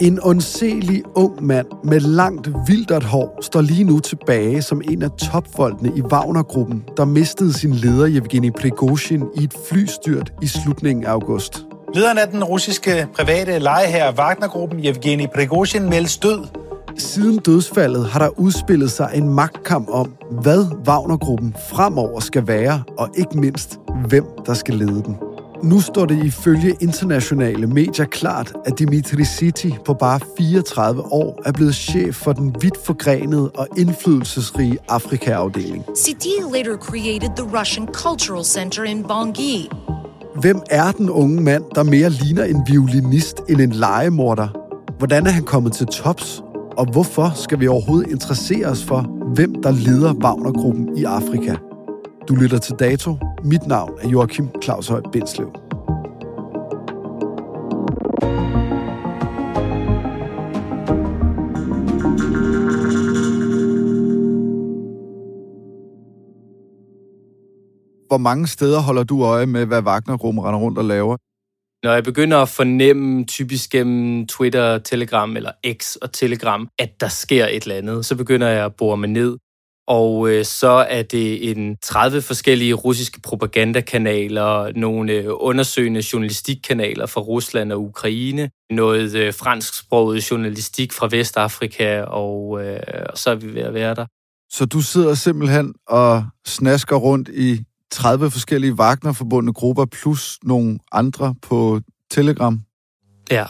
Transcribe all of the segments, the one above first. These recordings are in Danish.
En ondselig ung mand med langt vildert hår står lige nu tilbage som en af topfolkene i Wagner-gruppen, der mistede sin leder Yevgeni Prigozhin i et flystyrt i slutningen af august. Lederen af den russiske private lejeherre Wagner-gruppen, Yevgeni Prigozhin, meldes død. Siden dødsfaldet har der udspillet sig en magtkamp om, hvad Wagner-gruppen fremover skal være, og ikke mindst, hvem der skal lede den. Nu står det ifølge internationale medier klart, at Dimitri City på bare 34 år er blevet chef for den vidt forgrenede og indflydelsesrige Afrika-afdeling. Siti later created the Russian Cultural Center in Bangui. Hvem er den unge mand, der mere ligner en violinist end en legemorder? Hvordan er han kommet til tops? Og hvorfor skal vi overhovedet interessere os for, hvem der leder Wagner-gruppen i Afrika? Du lytter til Dato. Mit navn er Joachim Claus Høj Bindslev. Hvor mange steder holder du øje med, hvad Wagner-rum render rundt og laver? Når jeg begynder at fornemme, typisk gennem Twitter, Telegram eller X og Telegram, at der sker et eller andet, så begynder jeg at bore mig ned. Og øh, så er det en 30 forskellige russiske propagandakanaler, nogle øh, undersøgende journalistikkanaler fra Rusland og Ukraine, noget øh, fransksproget journalistik fra Vestafrika, og, øh, og så er vi ved at være der. Så du sidder simpelthen og snasker rundt i 30 forskellige Wagner-forbundne grupper, plus nogle andre på Telegram? Ja.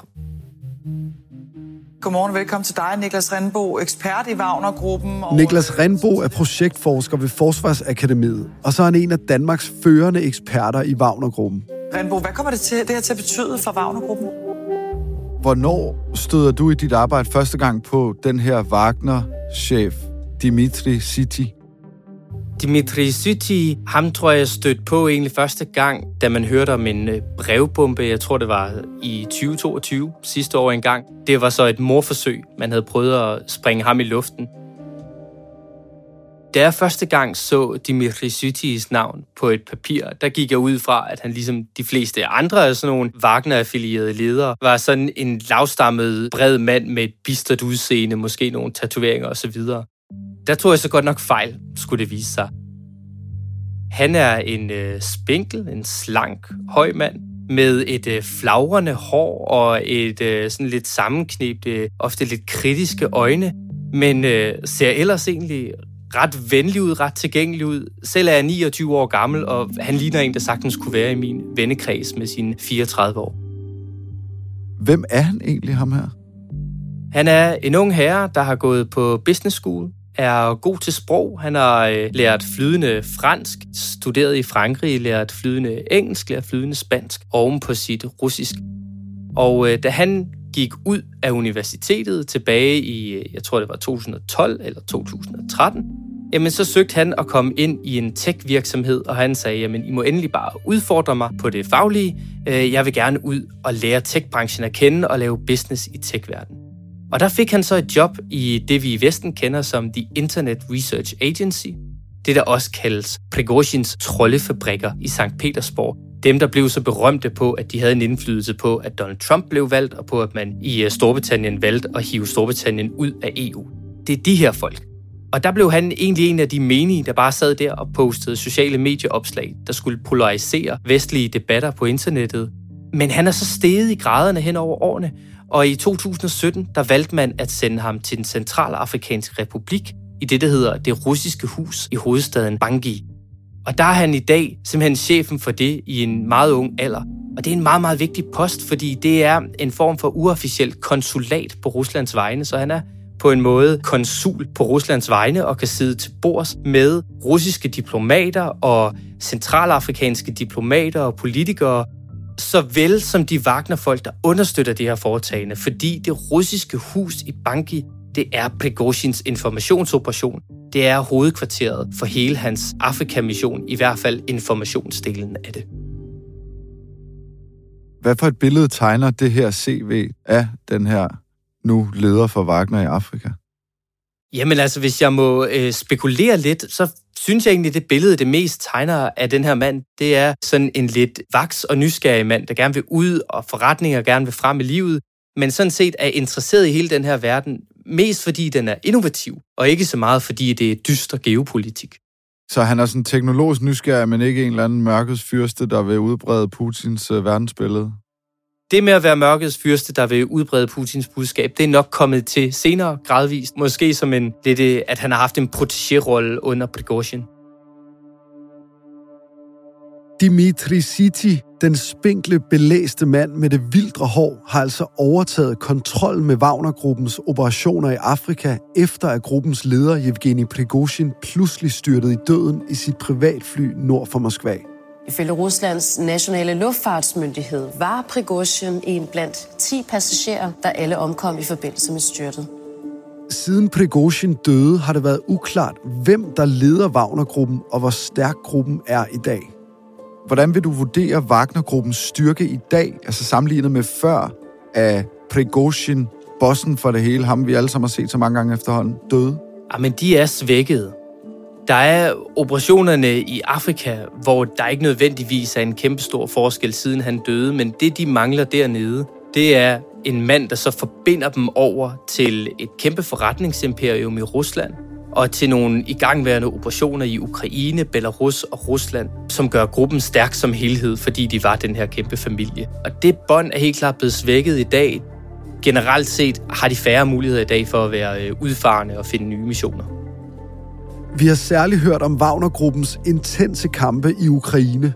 Godmorgen, velkommen til dig, Niklas Rindbo, ekspert i Wagner-gruppen. Og... Niklas Rindbo er projektforsker ved Forsvarsakademiet, og så er han en af Danmarks førende eksperter i Wagner-gruppen. Rindbo, hvad kommer det, til, det her til at betyde for Wagner-gruppen? Hvornår støder du i dit arbejde første gang på den her Wagner-chef, Dimitri City? Dimitri Syti, ham tror jeg stødt på egentlig første gang, da man hørte om en øh, brevbombe. Jeg tror, det var i 2022, sidste år engang. Det var så et morforsøg. Man havde prøvet at springe ham i luften. Da jeg første gang så Dimitri Sytis navn på et papir, der gik jeg ud fra, at han ligesom de fleste andre af sådan nogle Wagner-affilierede ledere, var sådan en lavstammet, bred mand med et bistert udseende, måske nogle tatoveringer osv. Der tog jeg så godt nok fejl, skulle det vise sig. Han er en øh, spinkel, en slank, høj mand med et øh, flagrende hår og et øh, sådan lidt sammenknebte, ofte lidt kritiske øjne, men øh, ser ellers egentlig ret venlig ud, ret tilgængelig ud. Selv er jeg 29 år gammel, og han ligner en, der sagtens kunne være i min vennekreds med sine 34 år. Hvem er han egentlig, ham her? Han er en ung herre, der har gået på business school, er god til sprog. Han har øh, lært flydende fransk, studeret i Frankrig, lært flydende engelsk, lært flydende spansk oven på sit russisk. Og øh, da han gik ud af universitetet tilbage i, øh, jeg tror det var 2012 eller 2013, jamen så søgte han at komme ind i en tech-virksomhed, og han sagde, jamen I må endelig bare udfordre mig på det faglige. Øh, jeg vil gerne ud og lære tech-branchen at kende og lave business i tech-verdenen. Og der fik han så et job i det, vi i Vesten kender som The Internet Research Agency. Det, der også kaldes Prigozhins troldefabrikker i St. Petersborg. Dem, der blev så berømte på, at de havde en indflydelse på, at Donald Trump blev valgt, og på, at man i øh, Storbritannien valgte at hive Storbritannien ud af EU. Det er de her folk. Og der blev han egentlig en af de menige, der bare sad der og postede sociale medieopslag, der skulle polarisere vestlige debatter på internettet. Men han er så steget i graderne hen over årene, og i 2017, der valgte man at sende ham til den centralafrikanske republik i det, der hedder det russiske hus i hovedstaden Bangui. Og der er han i dag simpelthen chefen for det i en meget ung alder. Og det er en meget, meget vigtig post, fordi det er en form for uofficielt konsulat på Ruslands vegne, så han er på en måde konsul på Ruslands vegne og kan sidde til bords med russiske diplomater og centralafrikanske diplomater og politikere såvel som de Wagner-folk, der understøtter det her foretagende, fordi det russiske hus i Banki, det er Prigozhins informationsoperation. Det er hovedkvarteret for hele hans Afrika-mission, i hvert fald informationsdelen af det. Hvad for et billede tegner det her CV af den her nu leder for Wagner i Afrika? Jamen altså, hvis jeg må øh, spekulere lidt, så synes jeg egentlig, det billede, det mest tegner af den her mand, det er sådan en lidt vaks og nysgerrig mand, der gerne vil ud og forretninger gerne vil frem i livet, men sådan set er interesseret i hele den her verden, mest fordi den er innovativ, og ikke så meget fordi det er dyster geopolitik. Så han er sådan teknologisk nysgerrig, men ikke en eller anden mørkets fyrste, der vil udbrede Putins øh, verdensbillede? Det med at være mørkets fyrste, der vil udbrede Putins budskab, det er nok kommet til senere gradvist. Måske som en lidt, øh, at han har haft en protégé-rolle under Prigozhin. Dimitri Siti, den spinkle, belæste mand med det vildre hår, har altså overtaget kontrollen med Wagner-gruppens operationer i Afrika, efter at gruppens leder Yevgeni Prigozhin pludselig styrtede i døden i sit privatfly nord for Moskva. Ifølge Ruslands nationale luftfartsmyndighed var Prigozhin en blandt 10 passagerer, der alle omkom i forbindelse med styrtet. Siden Prigozhin døde, har det været uklart, hvem der leder Wagner-gruppen og hvor stærk gruppen er i dag. Hvordan vil du vurdere Wagner-gruppens styrke i dag, altså sammenlignet med før af Prigozhin, bossen for det hele, ham vi alle sammen har set så mange gange efterhånden, døde? Jamen, de er svækket. Der er operationerne i Afrika, hvor der ikke nødvendigvis er en kæmpe stor forskel siden han døde, men det, de mangler dernede, det er en mand, der så forbinder dem over til et kæmpe forretningsimperium i Rusland, og til nogle igangværende operationer i Ukraine, Belarus og Rusland, som gør gruppen stærk som helhed, fordi de var den her kæmpe familie. Og det bånd er helt klart blevet svækket i dag. Generelt set har de færre muligheder i dag for at være øh, udfarende og finde nye missioner. Vi har særligt hørt om Wagner-gruppens intense kampe i Ukraine.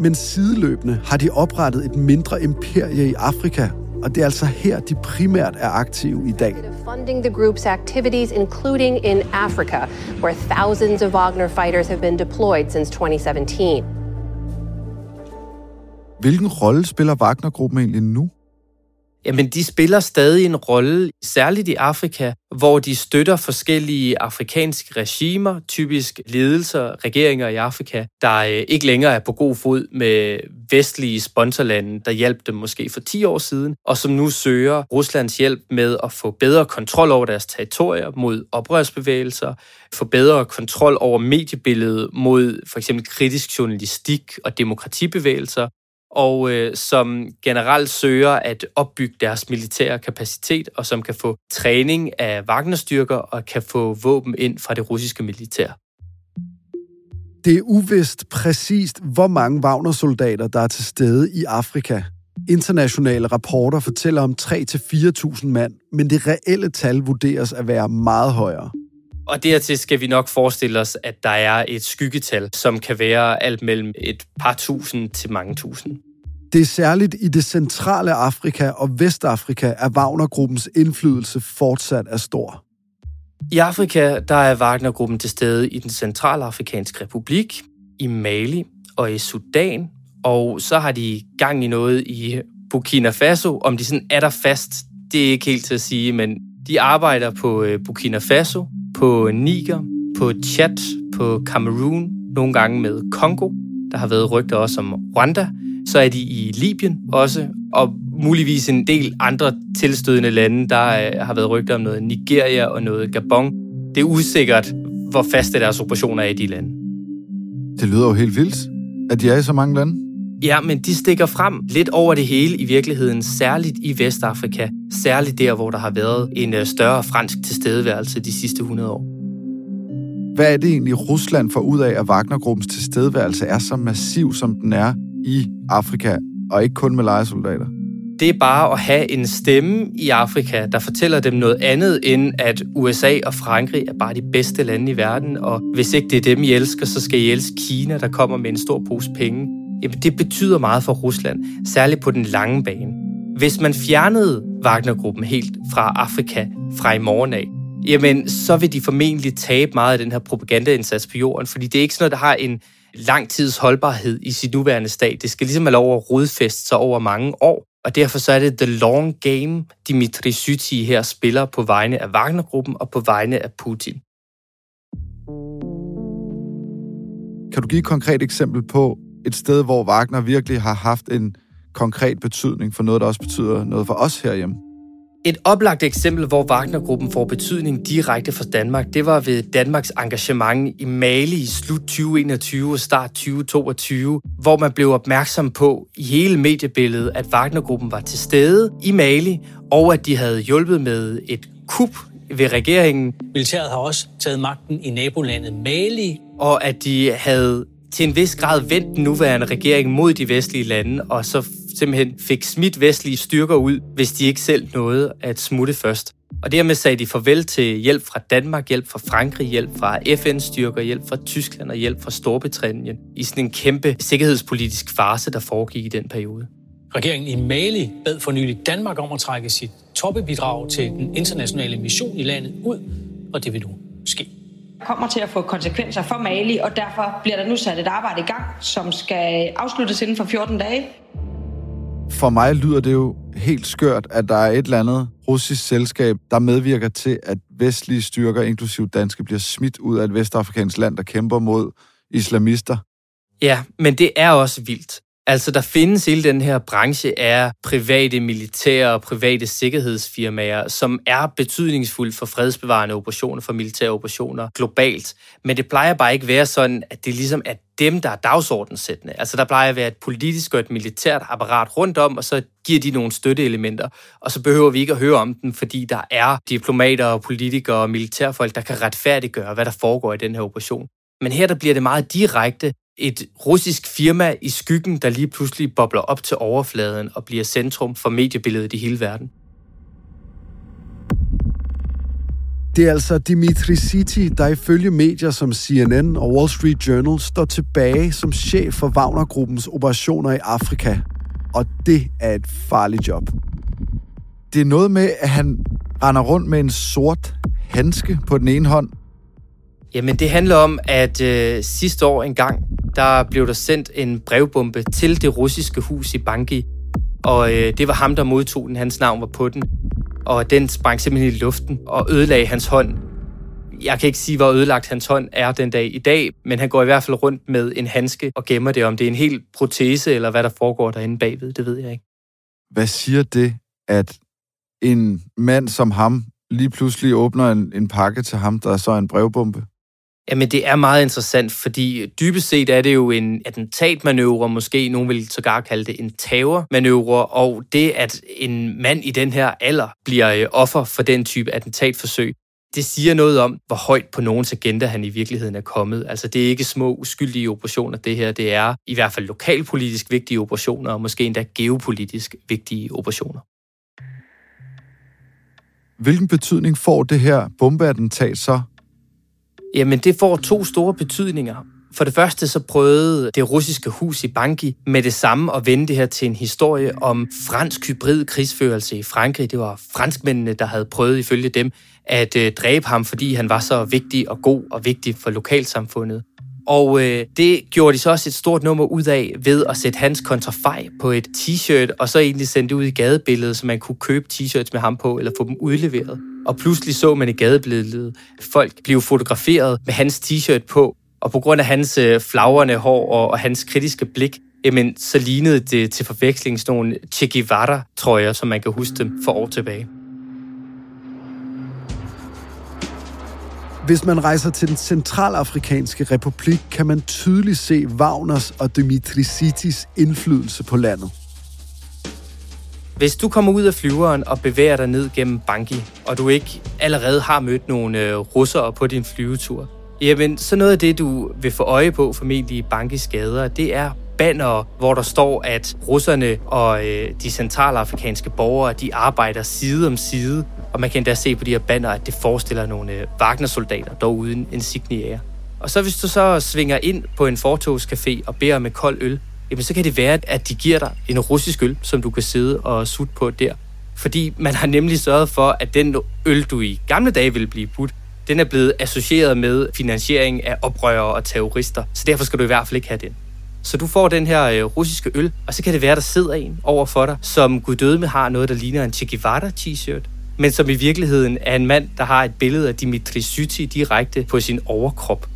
Men sideløbende har de oprettet et mindre imperie i Afrika, og det er altså her, de primært er aktive i dag. Funding the group's activities, including in Africa, where thousands of Wagner fighters have been deployed since 2017. Hvilken rolle spiller Wagner-gruppen egentlig nu? Jamen, de spiller stadig en rolle, særligt i Afrika, hvor de støtter forskellige afrikanske regimer, typisk ledelser, regeringer i Afrika, der øh, ikke længere er på god fod med vestlige sponsorlande, der hjalp dem måske for 10 år siden, og som nu søger Ruslands hjælp med at få bedre kontrol over deres territorier mod oprørsbevægelser, få bedre kontrol over mediebilledet mod for eksempel kritisk journalistik og demokratibevægelser, og øh, som generelt søger at opbygge deres militære kapacitet, og som kan få træning af Wagner-styrker og kan få våben ind fra det russiske militær. Det er uvist præcist, hvor mange Wagner-soldater, der er til stede i Afrika. Internationale rapporter fortæller om 3-4.000 mand, men det reelle tal vurderes at være meget højere. Og dertil skal vi nok forestille os, at der er et skyggetal, som kan være alt mellem et par tusind til mange tusind. Det er særligt i det centrale Afrika og Vestafrika, at Wagner-gruppens indflydelse fortsat er stor. I Afrika der er Wagner-gruppen til stede i den centralafrikanske republik, i Mali og i Sudan, og så har de gang i noget i Burkina Faso. Om de sådan er der fast, det er ikke helt til at sige, men de arbejder på øh, Burkina Faso, på Niger, på Chad, på Cameroon, nogle gange med Kongo. Der har været rygter også om Rwanda. Så er de i Libyen også, og muligvis en del andre tilstødende lande. Der øh, har været rygter om noget Nigeria og noget Gabon. Det er usikkert, hvor faste deres operationer er i de lande. Det lyder jo helt vildt, at de er i så mange lande. Ja, men de stikker frem lidt over det hele i virkeligheden, særligt i Vestafrika. Særligt der, hvor der har været en øh, større fransk tilstedeværelse de sidste 100 år. Hvad er det egentlig, Rusland får ud af, at Wagner-gruppens tilstedeværelse er så massiv, som den er i Afrika, og ikke kun med lejesoldater? Det er bare at have en stemme i Afrika, der fortæller dem noget andet, end at USA og Frankrig er bare de bedste lande i verden, og hvis ikke det er dem, I elsker, så skal I elske Kina, der kommer med en stor pose penge. Jamen, det betyder meget for Rusland, særligt på den lange bane. Hvis man fjernede Wagner-gruppen helt fra Afrika fra i morgen af, jamen, så vil de formentlig tabe meget af den her propagandaindsats på jorden, fordi det er ikke sådan noget, der har en lang tids holdbarhed i sit nuværende stat. Det skal ligesom have lov at rodfeste sig over mange år, og derfor så er det the long game, Dimitri Syti her spiller på vegne af Wagner-gruppen og på vegne af Putin. Kan du give et konkret eksempel på et sted, hvor Wagner virkelig har haft en konkret betydning for noget, der også betyder noget for os herhjemme? Et oplagt eksempel, hvor Wagner-gruppen får betydning direkte for Danmark, det var ved Danmarks engagement i Mali i slut 2021 og start 2022, hvor man blev opmærksom på i hele mediebilledet, at Wagner-gruppen var til stede i Mali, og at de havde hjulpet med et kup ved regeringen. Militæret har også taget magten i nabolandet Mali. Og at de havde til en vis grad vendt den nuværende regering mod de vestlige lande, og så simpelthen fik smidt vestlige styrker ud, hvis de ikke selv nåede at smutte først. Og dermed sagde de farvel til hjælp fra Danmark, hjælp fra Frankrig, hjælp fra FN-styrker, hjælp fra Tyskland og hjælp fra Storbritannien i sådan en kæmpe sikkerhedspolitisk fase, der foregik i den periode. Regeringen i Mali bad for nylig Danmark om at trække sit toppebidrag til den internationale mission i landet ud, og det vil nu ske kommer til at få konsekvenser for Mali, og derfor bliver der nu sat et arbejde i gang, som skal afsluttes inden for 14 dage. For mig lyder det jo helt skørt, at der er et eller andet russisk selskab, der medvirker til, at vestlige styrker, inklusive danske, bliver smidt ud af et vestafrikansk land, der kæmper mod islamister. Ja, men det er også vildt. Altså, der findes hele den her branche af private militære og private sikkerhedsfirmaer, som er betydningsfulde for fredsbevarende operationer, for militære operationer globalt. Men det plejer bare ikke være sådan, at det ligesom er dem, der er dagsordenssættende. Altså, der plejer at være et politisk og et militært apparat rundt om, og så giver de nogle støtteelementer. Og så behøver vi ikke at høre om dem, fordi der er diplomater og politikere og militærfolk, der kan retfærdiggøre, hvad der foregår i den her operation. Men her der bliver det meget direkte et russisk firma i skyggen, der lige pludselig bobler op til overfladen og bliver centrum for mediebilledet i hele verden. Det er altså Dimitri City, der ifølge medier som CNN og Wall Street Journal står tilbage som chef for Wagner-gruppens operationer i Afrika. Og det er et farligt job. Det er noget med, at han render rundt med en sort handske på den ene hånd. Jamen, det handler om, at øh, sidste år engang, der blev der sendt en brevbombe til det russiske hus i Bangi. Og øh, det var ham, der modtog den. Hans navn var på den. Og den sprang simpelthen i luften og ødelagde hans hånd. Jeg kan ikke sige, hvor ødelagt hans hånd er den dag i dag, men han går i hvert fald rundt med en handske og gemmer det. Om det er en hel protese, eller hvad der foregår derinde bagved, det ved jeg ikke. Hvad siger det, at en mand som ham lige pludselig åbner en, en pakke til ham, der er så en brevbombe? Jamen, det er meget interessant, fordi dybest set er det jo en attentatmanøvre, måske nogen vil sågar kalde det en tavermanøvre, og det, at en mand i den her alder bliver øh, offer for den type attentatforsøg, det siger noget om, hvor højt på nogens agenda han i virkeligheden er kommet. Altså, det er ikke små, uskyldige operationer, det her. Det er i hvert fald lokalpolitisk vigtige operationer, og måske endda geopolitisk vigtige operationer. Hvilken betydning får det her bombeattentat så Jamen, det får to store betydninger. For det første så prøvede det russiske hus i Banki med det samme at vende det her til en historie om fransk hybrid krigsførelse i Frankrig. Det var franskmændene, der havde prøvet ifølge dem at øh, dræbe ham, fordi han var så vigtig og god og vigtig for lokalsamfundet. Og øh, det gjorde de så også et stort nummer ud af ved at sætte hans kontrafej på et t-shirt, og så egentlig sende det ud i gadebilledet, så man kunne købe t-shirts med ham på, eller få dem udleveret. Og pludselig så man i gadebilledet folk blive fotograferet med hans t-shirt på, og på grund af hans øh, flagrende hår og, og hans kritiske blik, jamen, så lignede det til forveksling sådan nogle Che Guevara-trøjer, som man kan huske dem for år tilbage. Hvis man rejser til den centralafrikanske republik, kan man tydeligt se Wagners og Dimitri Sitis indflydelse på landet. Hvis du kommer ud af flyveren og bevæger dig ned gennem Bangi, og du ikke allerede har mødt nogle øh, russere på din flyvetur, jamen så noget af det, du vil få øje på formentlig i Bankis gader, det er banner, hvor der står, at russerne og øh, de centralafrikanske borgere, de arbejder side om side. Og man kan endda se på de her banner, at det forestiller nogle øh, Wagner-soldater, dog uden insignier. Og så hvis du så svinger ind på en fortogscafé og beder om en kold øl, jamen så kan det være, at de giver dig en russisk øl, som du kan sidde og sutte på der. Fordi man har nemlig sørget for, at den øl, du i gamle dage ville blive budt, den er blevet associeret med finansiering af oprørere og terrorister. Så derfor skal du i hvert fald ikke have den. Så du får den her øh, russiske øl, og så kan det være, der sidder en over for dig, som Gud med har noget, der ligner en Che Guevara t-shirt, men som i virkeligheden er en mand, der har et billede af Dimitri Syti direkte på sin overkrop.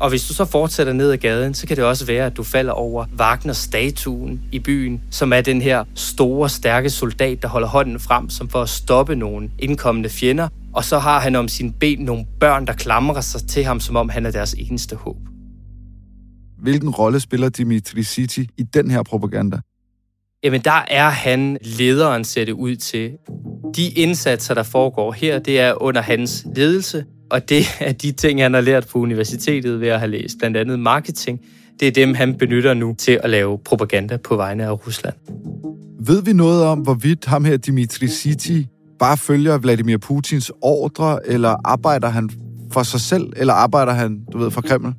Og hvis du så fortsætter ned ad gaden, så kan det også være, at du falder over Wagner-statuen i byen, som er den her store, stærke soldat, der holder hånden frem, som for at stoppe nogle indkommende fjender. Og så har han om sin ben nogle børn, der klamrer sig til ham, som om han er deres eneste håb. Hvilken rolle spiller Dimitri Siti i den her propaganda? Jamen, der er han lederen, det ud til. De indsatser, der foregår her, det er under hans ledelse, og det er de ting, han har lært på universitetet ved at have læst, blandt andet marketing. Det er dem, han benytter nu til at lave propaganda på vegne af Rusland. Ved vi noget om, hvorvidt ham her Dimitri Siti bare følger Vladimir Putins ordre, eller arbejder han for sig selv, eller arbejder han, du ved, for Kreml?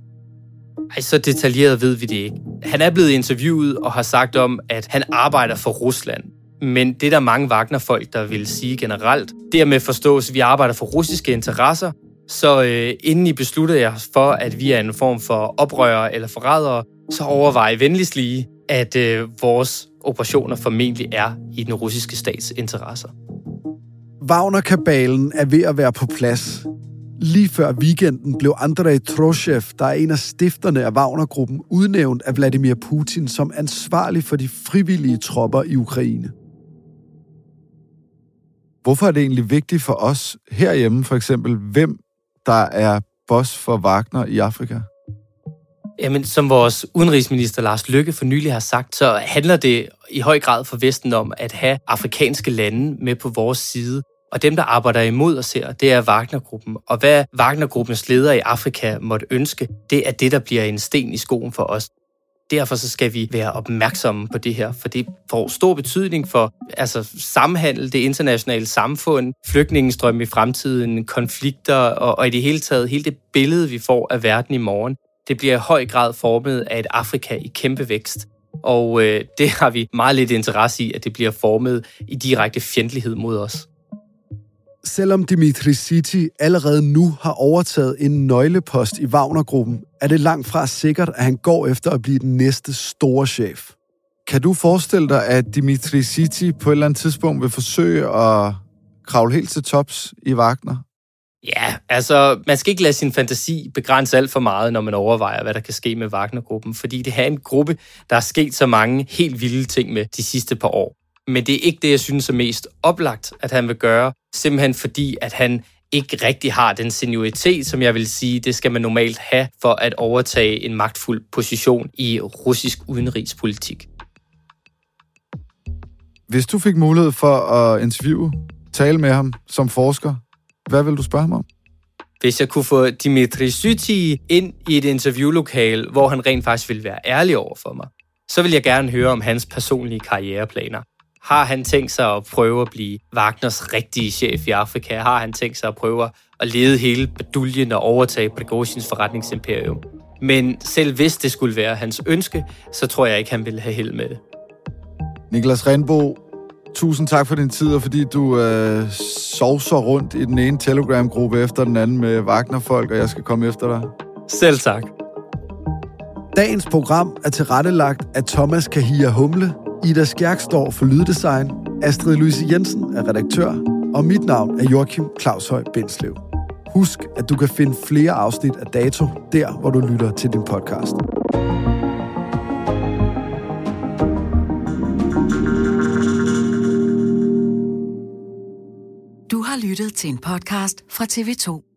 Ej, så detaljeret ved vi det ikke. Han er blevet interviewet og har sagt om, at han arbejder for Rusland. Men det der mange Wagner-folk, der vil sige generelt. Dermed forstås, at vi arbejder for russiske interesser. Så øh, inden I beslutter jer for, at vi er en form for oprørere eller forrædere, så overvej venligst lige, at øh, vores operationer formentlig er i den russiske stats interesser. Wagner-kabalen er ved at være på plads. Lige før weekenden blev Andrei Troshev, der er en af stifterne af Wagner-gruppen, udnævnt af Vladimir Putin som ansvarlig for de frivillige tropper i Ukraine. Hvorfor er det egentlig vigtigt for os herhjemme, for eksempel, hvem der er boss for Wagner i Afrika? Jamen, som vores udenrigsminister Lars Lykke for nylig har sagt, så handler det i høj grad for Vesten om at have afrikanske lande med på vores side. Og dem, der arbejder imod os her, det er Wagnergruppen. Og hvad Wagnergruppens ledere i Afrika måtte ønske, det er det, der bliver en sten i skoen for os. Derfor så skal vi være opmærksomme på det her, for det får stor betydning for altså, samhandel, det internationale samfund, flygtningestrøm i fremtiden, konflikter og, og i det hele taget hele det billede, vi får af verden i morgen. Det bliver i høj grad formet af et Afrika i kæmpe vækst. Og øh, det har vi meget lidt interesse i, at det bliver formet i direkte fjendtlighed mod os. Selvom Dimitri Siti allerede nu har overtaget en nøglepost i Wagner-gruppen, er det langt fra sikkert, at han går efter at blive den næste store chef. Kan du forestille dig, at Dimitri Siti på et eller andet tidspunkt vil forsøge at kravle helt til tops i Wagner? Ja, altså, man skal ikke lade sin fantasi begrænse alt for meget, når man overvejer, hvad der kan ske med Wagner-gruppen, fordi det er en gruppe, der er sket så mange helt vilde ting med de sidste par år. Men det er ikke det, jeg synes er mest oplagt, at han vil gøre, simpelthen fordi, at han ikke rigtig har den senioritet, som jeg vil sige, det skal man normalt have for at overtage en magtfuld position i russisk udenrigspolitik. Hvis du fik mulighed for at interviewe, tale med ham som forsker, hvad vil du spørge ham om? Hvis jeg kunne få Dimitri Syti ind i et interviewlokal, hvor han rent faktisk ville være ærlig over for mig, så vil jeg gerne høre om hans personlige karriereplaner. Har han tænkt sig at prøve at blive Wagners rigtige chef i Afrika? Har han tænkt sig at prøve at lede hele baduljen og overtage Prigozhins forretningsimperium? Men selv hvis det skulle være hans ønske, så tror jeg ikke, han ville have held med det. Niklas Renbo, tusind tak for din tid, og fordi du øh, sovser rundt i den ene Telegram-gruppe efter den anden med Wagner-folk, og jeg skal komme efter dig. Selv tak. Dagens program er tilrettelagt af Thomas Kahia Humle, Ida Skjærk står for Lyddesign, Astrid Louise Jensen er redaktør, og mit navn er Joachim Claushøj Bindslev. Husk, at du kan finde flere afsnit af Dato, der hvor du lytter til din podcast. Du har lyttet til en podcast fra TV2.